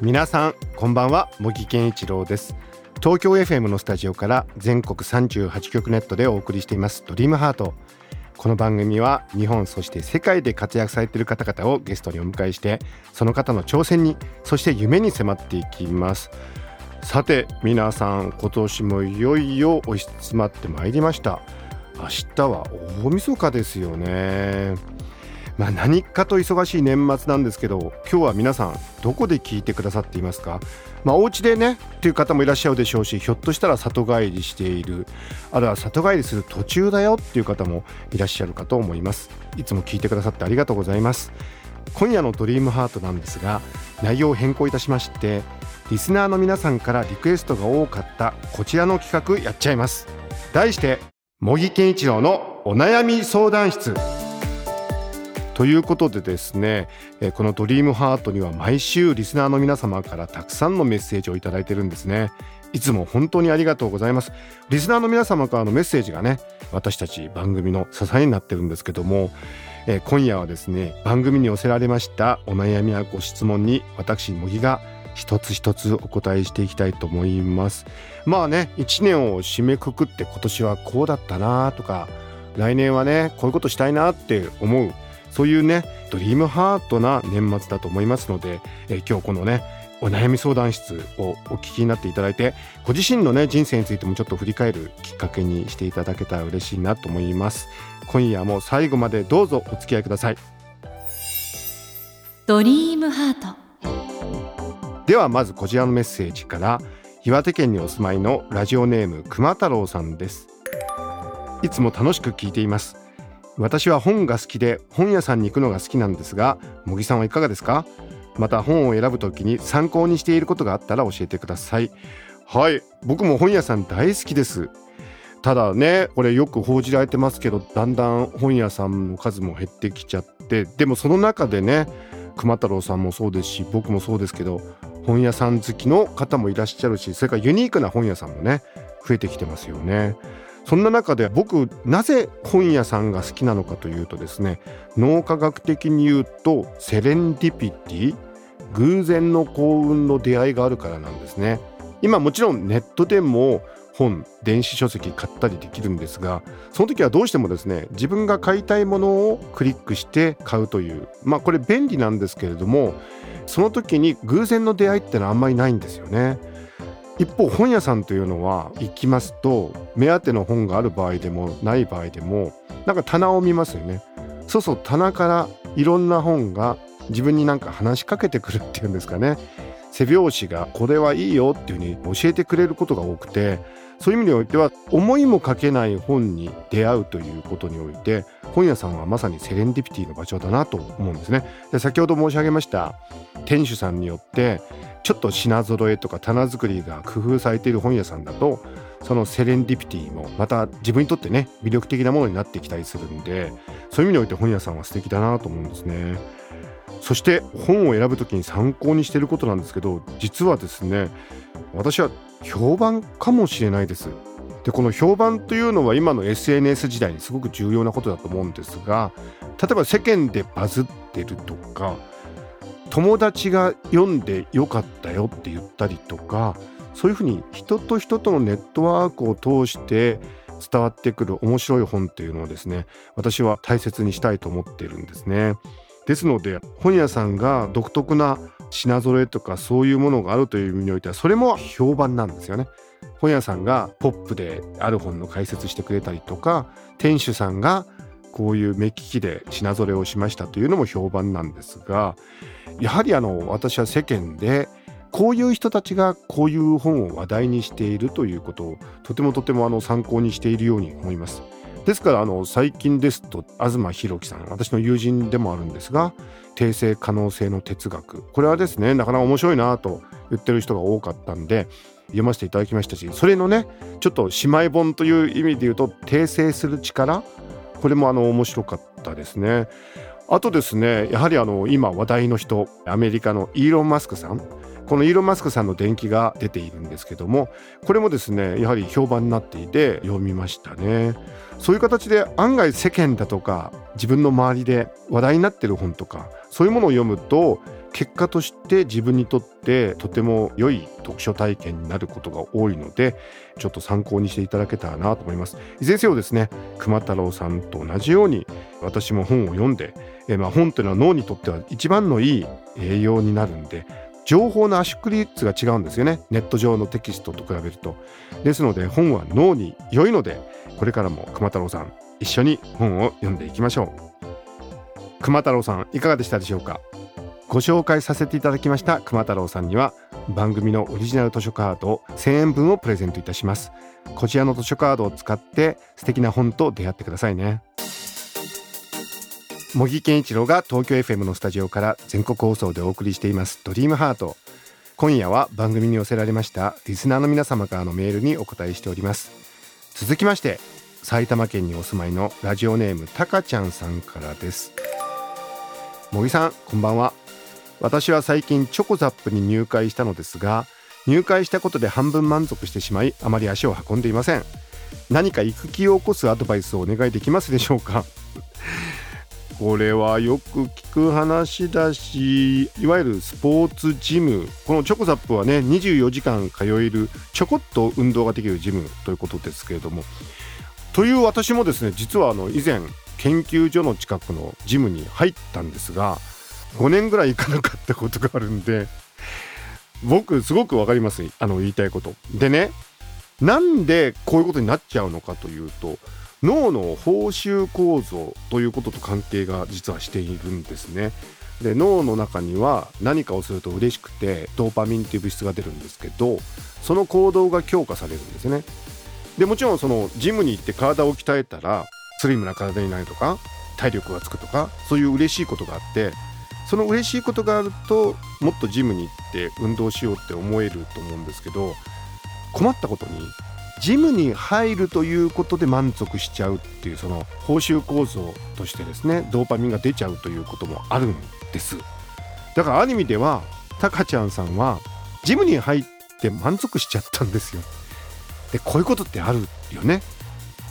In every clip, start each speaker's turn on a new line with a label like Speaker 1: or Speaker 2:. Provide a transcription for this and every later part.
Speaker 1: 皆さんこんばんは。茂木健一郎です。東京 FM のスタジオから全国38局ネットでお送りしています。ドリームハート。この番組は日本そして世界で活躍されている方々をゲストにお迎えしてその方の挑戦にそして夢に迫っていきます。さて皆さん今年もいよいよ押し詰まってまいりました。明日は大晦日ですよね。まあ、何かと忙しい年末なんですけど今日は皆さんどこで聞いてくださっていますか？まあ、お家でねっていう方もいらっしゃるでしょうしひょっとしたら里帰りしている。あるいは里帰りする途中だよっていう方もいらっしゃるかと思います。いつも聞いてくださってありがとうございます。今夜のドリームハートなんですが内容を変更いたしましてリスナーの皆さんからリクエストが多かったこちらの企画やっちゃいます。題して茂木健一郎のお悩み相談室。ということでですねこのドリームハートには毎週リスナーの皆様からたくさんのメッセージをいいてるんですね。いつも本当にありがとうございます。リスナーの皆様からのメッセージがね私たち番組の支えになってるんですけどもえ今夜はですね番組に寄せられましたお悩みやご質問に私茂木が一つ一つお答えしていきたいと思います。まあね1年を締めくくって今年はこうだったなとか来年はねこういうことしたいなって思うそういうねドリームハートな年末だと思いますので、え今日このねお悩み相談室をお聞きになっていただいてご自身のね人生についてもちょっと振り返るきっかけにしていただけたら嬉しいなと思います。今夜も最後までどうぞお付き合いください。
Speaker 2: ドリームハー
Speaker 1: ト。ではまずこちらのメッセージから岩手県にお住まいのラジオネーム熊太郎さんです。いつも楽しく聞いています私は本が好きで本屋さんに行くのが好きなんですが茂木さんはいかがですか？また本を選ぶときに参考にしていることがあったら教えてください。はい。僕も本屋さん大好きです。ただねこれよく報じられてますけどだんだん本屋さんの数も減ってきちゃってでもその中でね熊太郎さんもそうですし僕もそうですけど本屋さん好きの方もいらっしゃるしそれからユニークな本屋さんもね増えてきてますよね。そんな中で僕なぜ本屋さんが好きなのかというとですね脳科学的に言うとセレンディピティ偶然の幸運の出会いがあるからなんですね今もちろんネットでも本電子書籍買ったりできるんですがその時はどうしてもですね自分が買いたいものをクリックして買うというまあこれ便利なんですけれどもその時に偶然の出会いってのはあんまりないんですよね。一方本屋さんというのは行きますと目当ての本がある場合でもない場合でもなんか棚を見ますよね。そうそう棚からいろんな本が自分になんか話しかけてくるっていうんですかね。背表紙がこれはいいよっていうふうに教えてくれることが多くてそういう意味においては思いもかけない本に出会うということにおいて本屋さんはまさにセレンディピティの場所だなと思うんですね。で先ほど申し上げました店主さんによってちょっと品揃えとか棚作りが工夫されている本屋さんだとそのセレンディピティもまた自分にとってね魅力的なものになってきたりするんでそういう意味において本屋さんは素敵だなと思うんですね。そして本を選ぶ時に参考にしていることなんですけど実はですね私は評判かもしれないです。でこの評判というのは今の SNS 時代にすごく重要なことだと思うんですが例えば世間でバズってるとか友達が読んでよかったよって言ったりとかそういうふうに人と人とのネットワークを通して伝わってくる面白い本っていうのをですね私は大切にしたいと思っているんですね。ですので本屋さんが独特な品揃えとかそういうものがあるという意味においてはそれも評判なんですよね。本屋さんがポップである本の解説してくれたりとか店主さんがこういう目利きで品揃えをしましたというのも評判なんですがやはりあの私は世間でこういう人たちがこういう本を話題にしているということをとてもとてもあの参考にしているように思います。ですからあの最近ですと東博樹さん私の友人でもあるんですが訂正可能性の哲学これはですねなかなか面白いなと言ってる人が多かったんで読ませていただきましたしそれのねちょっと姉妹本という意味で言うと訂正する力これもあの面白かったですね。あとですねやはりあの今話題の人アメリカのイーロン・マスクさんこのイーロン・マスクさんの伝記が出ているんですけどもこれもですねやはり評判になっていて読みましたね。そういう形で案外世間だとか自分の周りで話題になってる本とかそういうものを読むと結果として自分にとってとても良い読書体験になることが多いのでちょっと参考にしていただけたらなと思います。いずれにせよですね熊太郎さんと同じように私も本を読んでえまあ本というのは脳にとっては一番のいい栄養になるんで情報の圧縮率が違うんですよね。ネット上のテキストと比べると。ですので本は脳に良いのでこれからも熊太郎さん一緒に本を読んでいきましょう。熊太郎さんいかがでしたでしょうか？ご紹介させていただきました熊太郎さんには番組のオリジナル図書カード1000円分をプレゼントいたします。こちらの図書カードを使って素敵な本と出会ってくださいね。茂木健一郎が東京 FM のスタジオから全国放送でお送りしています。ドリームハート。今夜は番組に寄せられましたリスナーの皆様からのメールにお答えしております。続きまして埼玉県にお住まいのラジオネームたかちゃんさんからです。茂木さんこんばんは。私は最近チョコザップに入会したのですが入会したことで半分満足してしまいあまり足を運んでいません。何か行く気を起こすアドバイスをお願いできますでしょうか？これはよく聞く話だしいわゆるスポーツジムこのチョコザップはね24時間通えるちょこっと運動ができるジムということですけれどもという私もですね実はあの以前研究所の近くのジムに入ったんですが5年ぐらい行かなかったことがあるんで僕すごく分かりますあの言いたいこと。でねなんでこういうことになっちゃうのかというと脳の報酬構造ということと関係が実はしているんですね。で脳の中には何かをすると嬉しくてドーパミンっていう物質が出るんですけどその行動が強化されるんですね。でもちろんそのジムに行って体を鍛えたらスリムな体になるとか体力がつくとかそういう嬉しいことがあってその嬉しいことがあるともっとジムに行って運動しようって思えると思うんですけど困ったことにジムに入るということで満足しちゃうっていうその報酬構造としてですねドーパミンが出ちゃうということもあるんです。だからある意味ではタカちゃんさんはジムに入って満足しちゃったんですよ。でこういうことってあるよね、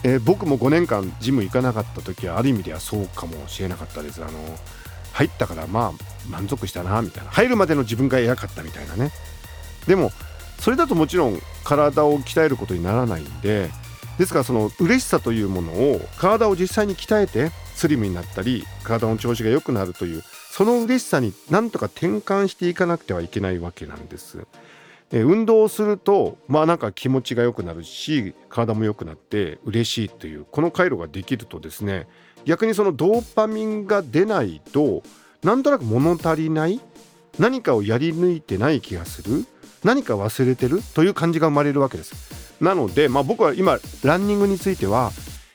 Speaker 1: えー、僕も5年間ジム行かなかった時はある意味ではそうかもしれなかったです。あの入ったからまあ満足したなみたいな。入るまでの自分が偉かったみたいなね。でもそれだともちろん体を鍛えることにならないんでですからその嬉しさというものを体を実際に鍛えてスリムになったり体の調子が良くなるというその嬉しさになんとか転換していかなくてはいけないわけなんです。え運動をするとまあなんか気持ちが良くなるし体も良くなって嬉しいというこの回路ができるとですね逆にそのドーパミンが出ないとなんとなく物足りない何かをやり抜いてない気がする何か忘れてるという感じが生まれるわけです。なので、まあ、僕は今ランニングについては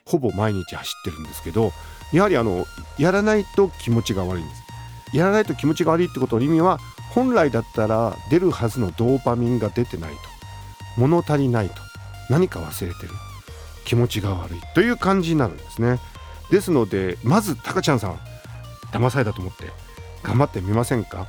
Speaker 1: ほぼ毎日走ってるんですけどやはりあのやらないと気持ちが悪いんです。やらないと気持ちが悪いってことの意味は本来だったら出るはずのドーパミンが出てないと。物足りないと。何か忘れてる。気持ちが悪いという感じになるんですね。ですのでまずタカちゃんさん騙されたと思って頑張ってみませんか？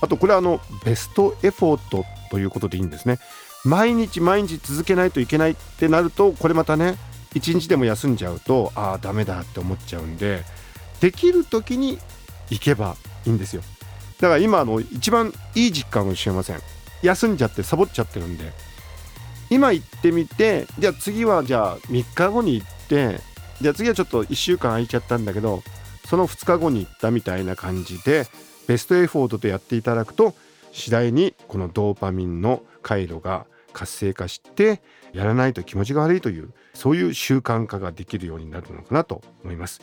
Speaker 1: あとこれはあのベストエフォートということでいいんですね。毎日毎日続けないといけないってなるとこれまたね一日でも休んじゃうとああダメだって思っちゃうんでできる時に行けばいいんですよ。だから今の一番いい実感かもしれません。休んじゃってサボっちゃってるんで。今行ってみてじゃあ次はじゃあ3日後に行ってじゃあ次はちょっと1週間空いちゃったんだけどその2日後に行ったみたいな感じでベストエフォートでやっていただくと次第にこのドーパミンの回路が活性化してやらないと気持ちが悪いというそういう習慣化ができるようになるのかなと思います。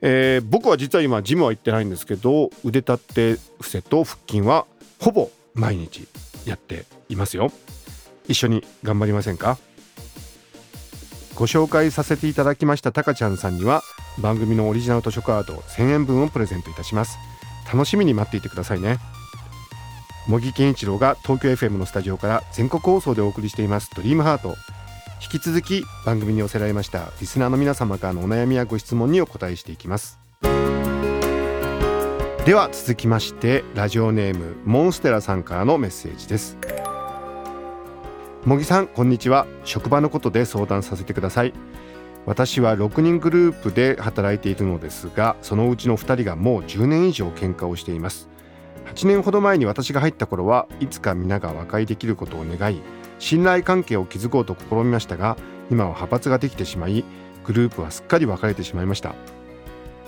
Speaker 1: えー、僕は実は今ジムは行ってないんですけど腕立て伏せと腹筋はほぼ毎日やっていますよ。一緒に頑張りませんか？ご紹介させていただきましたたかちゃんさんには番組のオリジナル図書カード1000円分をプレゼントいたします。楽しみに待っていてくださいね。茂木健一郎が東京 FM のスタジオから全国放送でお送りしています。ドリームハート。引き続き番組に寄せられましたリスナーの皆様からのお悩みやご質問にお答えしていきます。では続きましてラジオネームモンステラさんからのメッセージです。茂木さんこんにちは。職場のことで相談させてください。私は6人グループで働いているのですがそのうちの2人がもう10年以上喧嘩をしています。8年ほど前に私が入った頃はいつか皆が和解できることを願い信頼関係を築こうと試みましたが今は派閥ができてしまいグループはすっかり分かれてしまいました。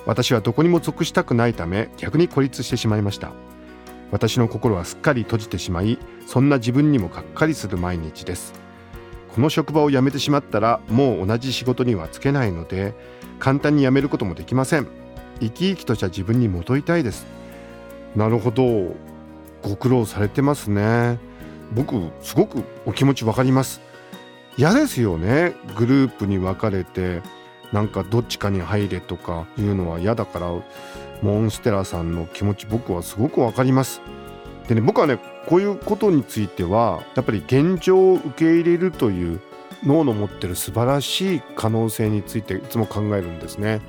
Speaker 1: 私はどこにも属したくないため逆に孤立してしまいました。私の心はすっかり閉じてしまいそんな自分にもがっかりする毎日です。この職場を辞めてしまったらもう同じ仕事には就けないので簡単に辞めることもできません。生き生きとした自分に戻りたいです。なるほど。ご苦労されてますね。僕すごくお気持ちわかります。嫌ですよね。グループに分かれてなんかどっちかに入れとかいうのは嫌だからモンステラさんの気持ち僕はすごくわかります。でね僕はねこういうことについてはやっぱり現状を受け入れるという脳の持ってる素晴らしい可能性についていつも考えるんですね。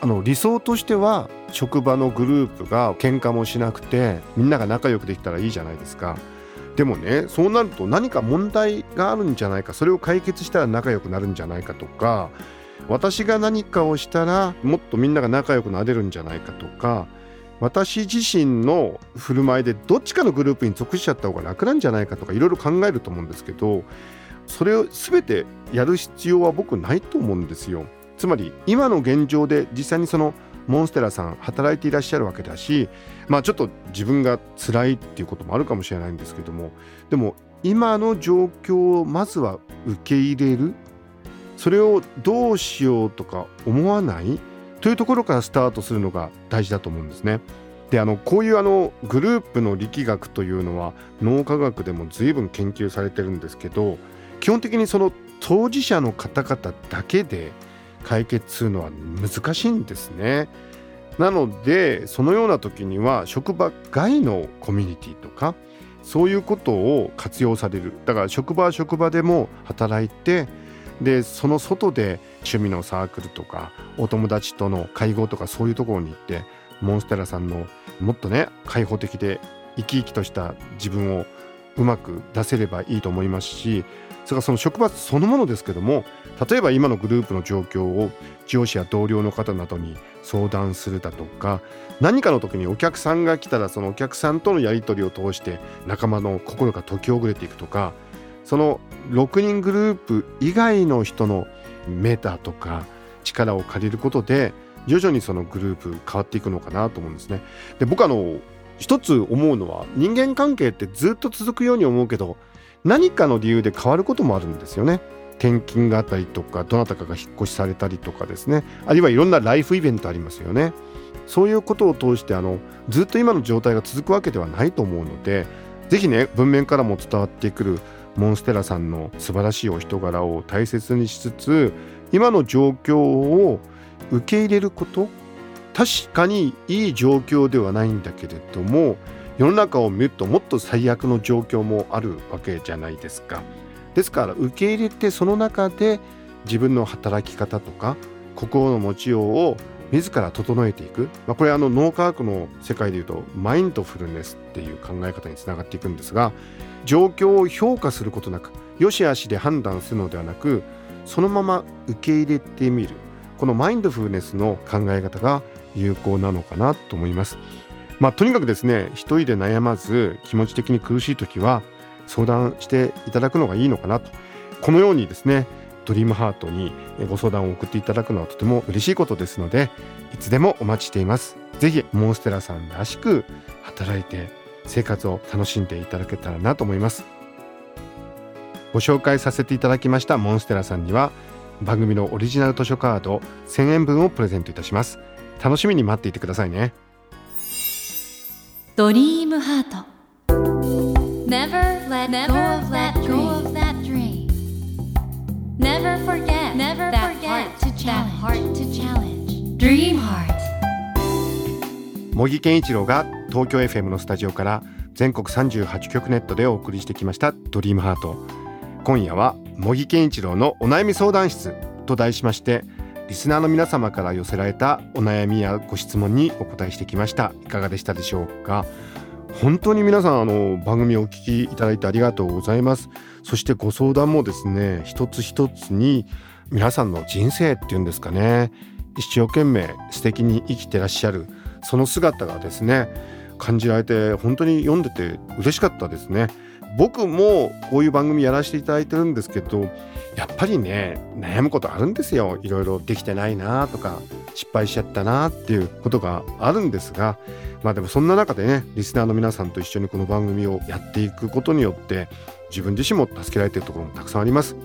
Speaker 1: あの理想としては職場のグループが喧嘩もしなくてみんなが仲良くできたらいいじゃないですかでもねそうなると何か問題があるんじゃないかそれを解決したら仲良くなるんじゃないかとか私が何かをしたらもっとみんなが仲良くなれるんじゃないかとか私自身の振る舞いでどっちかのグループに属しちゃった方が楽なんじゃないかとかいろいろ考えると思うんですけどそれを全てやる必要は僕ないと思うんですよ。つまり今の現状で実際にそのモンステラさん働いていらっしゃるわけだしまあちょっと自分が辛いっていうこともあるかもしれないんですけどもでも今の状況をまずは受け入れるそれをどうしようとか思わない？というところからスタートするのが大事だと思うんですね。であのこういうあのグループの力学というのは脳科学でも随分研究されてるんですけど基本的にその当事者の方々だけで解決するのは難しいんですね。なのでそのような時には職場外のコミュニティとかそういうことを活用されるだから職場は職場でも働いてでその外で趣味のサークルとかお友達との会合とかそういうところに行ってモンステラさんのもっとね開放的で生き生きとした自分をうまく出せればいいと思いますしそれからその職場そのものですけども例えば今のグループの状況を上司や同僚の方などに相談するだとか何かの時にお客さんが来たらそのお客さんとのやり取りを通して仲間の心が解きほぐれていくとかその6人グループ以外の人のメーターとか力を借りることで徐々にそのグループ変わっていくのかなと思うんですね。で僕あの一つ思うのは人間関係ってずっと続くように思うけど何かの理由で変わることもあるんですよね。転勤があったりとかどなたかが引っ越しされたりとかですねあるいはいろんなライフイベントありますよね。そういうことを通してあのずっと今の状態が続くわけではないと思うので是非ね文面からも伝わってくるモンステラさんの素晴らしいお人柄を大切にしつつ今の状況を受け入れること確かにいい状況ではないんだけれども世の中を見るともっと最悪の状況もあるわけじゃないですか。ですから受け入れてその中で自分の働き方とか心の持ちようを自ら整えていく、まあ、これあの脳科学の世界でいうとマインドフルネスっていう考え方につながっていくんですが状況を評価することなく良し悪しで判断するのではなくそのまま受け入れてみるこのマインドフルネスの考え方が有効なのかなと思います。まあ、とにかくですね一人で悩まず気持ち的に苦しい時は相談していただくのがいいのかなと。このようにですねドリームハートにご相談を送っていただくのはとても嬉しいことですのでいつでもお待ちしています。ぜひモンステラさんらしく働いて生活を楽しんでいただけたらなと思います。ご紹介させていただきましたモンステラさんには番組のオリジナル図書カード1000円分をプレゼントいたします。楽しみに待っていてくださいね。
Speaker 2: ドリームハート。Never let go of that dream. Never forget never forget that heart to challenge. Dream Heart.
Speaker 1: 茂木健一郎が東京 FM のスタジオから全国38局ネットでお送りしてきましたドリームハート。今夜は茂木健一郎のお悩み相談室と題しましてリスナーの皆様から寄せられたお悩みやご質問にお答えしてきました。いかがでしたでしょうか？本当に皆さんあの番組をお聞きいただいてありがとうございます。そしてご相談もですね一つ一つに皆さんの人生っていうんですかね。一生懸命素敵に生きてらっしゃるその姿がですね感じられて本当に読んでて嬉しかったですね。僕もこういう番組やらせていただいてるんですけどやっぱりね悩むことあるんですよ。いろいろできてないなとか失敗しちゃったなっていうことがあるんですがまあでもそんな中でねリスナーの皆さんと一緒にこの番組をやっていくことによって自分自身も助けられているところもたくさんあります。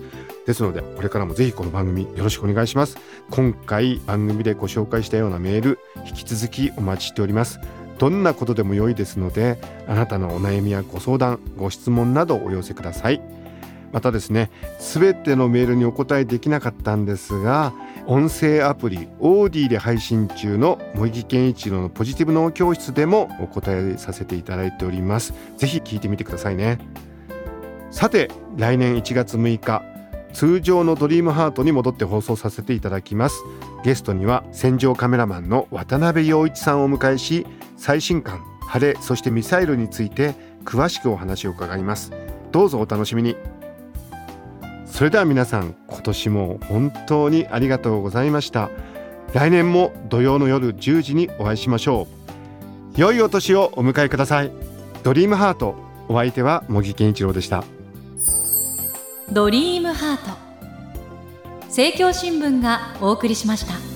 Speaker 1: ですのでこれからもぜひこの番組よろしくお願いします。今回番組でご紹介したようなメール引き続きお待ちしております。どんなことでも良いですのであなたのお悩みやご相談ご質問などお寄せください。またですねすべてのメールにお答えできなかったんですが音声アプリオーディで配信中の茂木健一郎のポジティブ脳教室でもお答えさせていただいております。ぜひ聞いてみてくださいね。さて来年1月6日通常のドリームハートに戻って放送させていただきます。ゲストには戦場カメラマンの渡辺陽一さんをお迎えし最新刊晴れそしてミサイルについて詳しくお話を伺います。どうぞお楽しみに。それでは皆さん今年も本当にありがとうございました。来年も土曜の夜10時にお会いしましょう。良いお年をお迎えください。ドリームハートお相手は茂木健一郎でした。
Speaker 2: ドリームハート。政教新聞がお送りしました。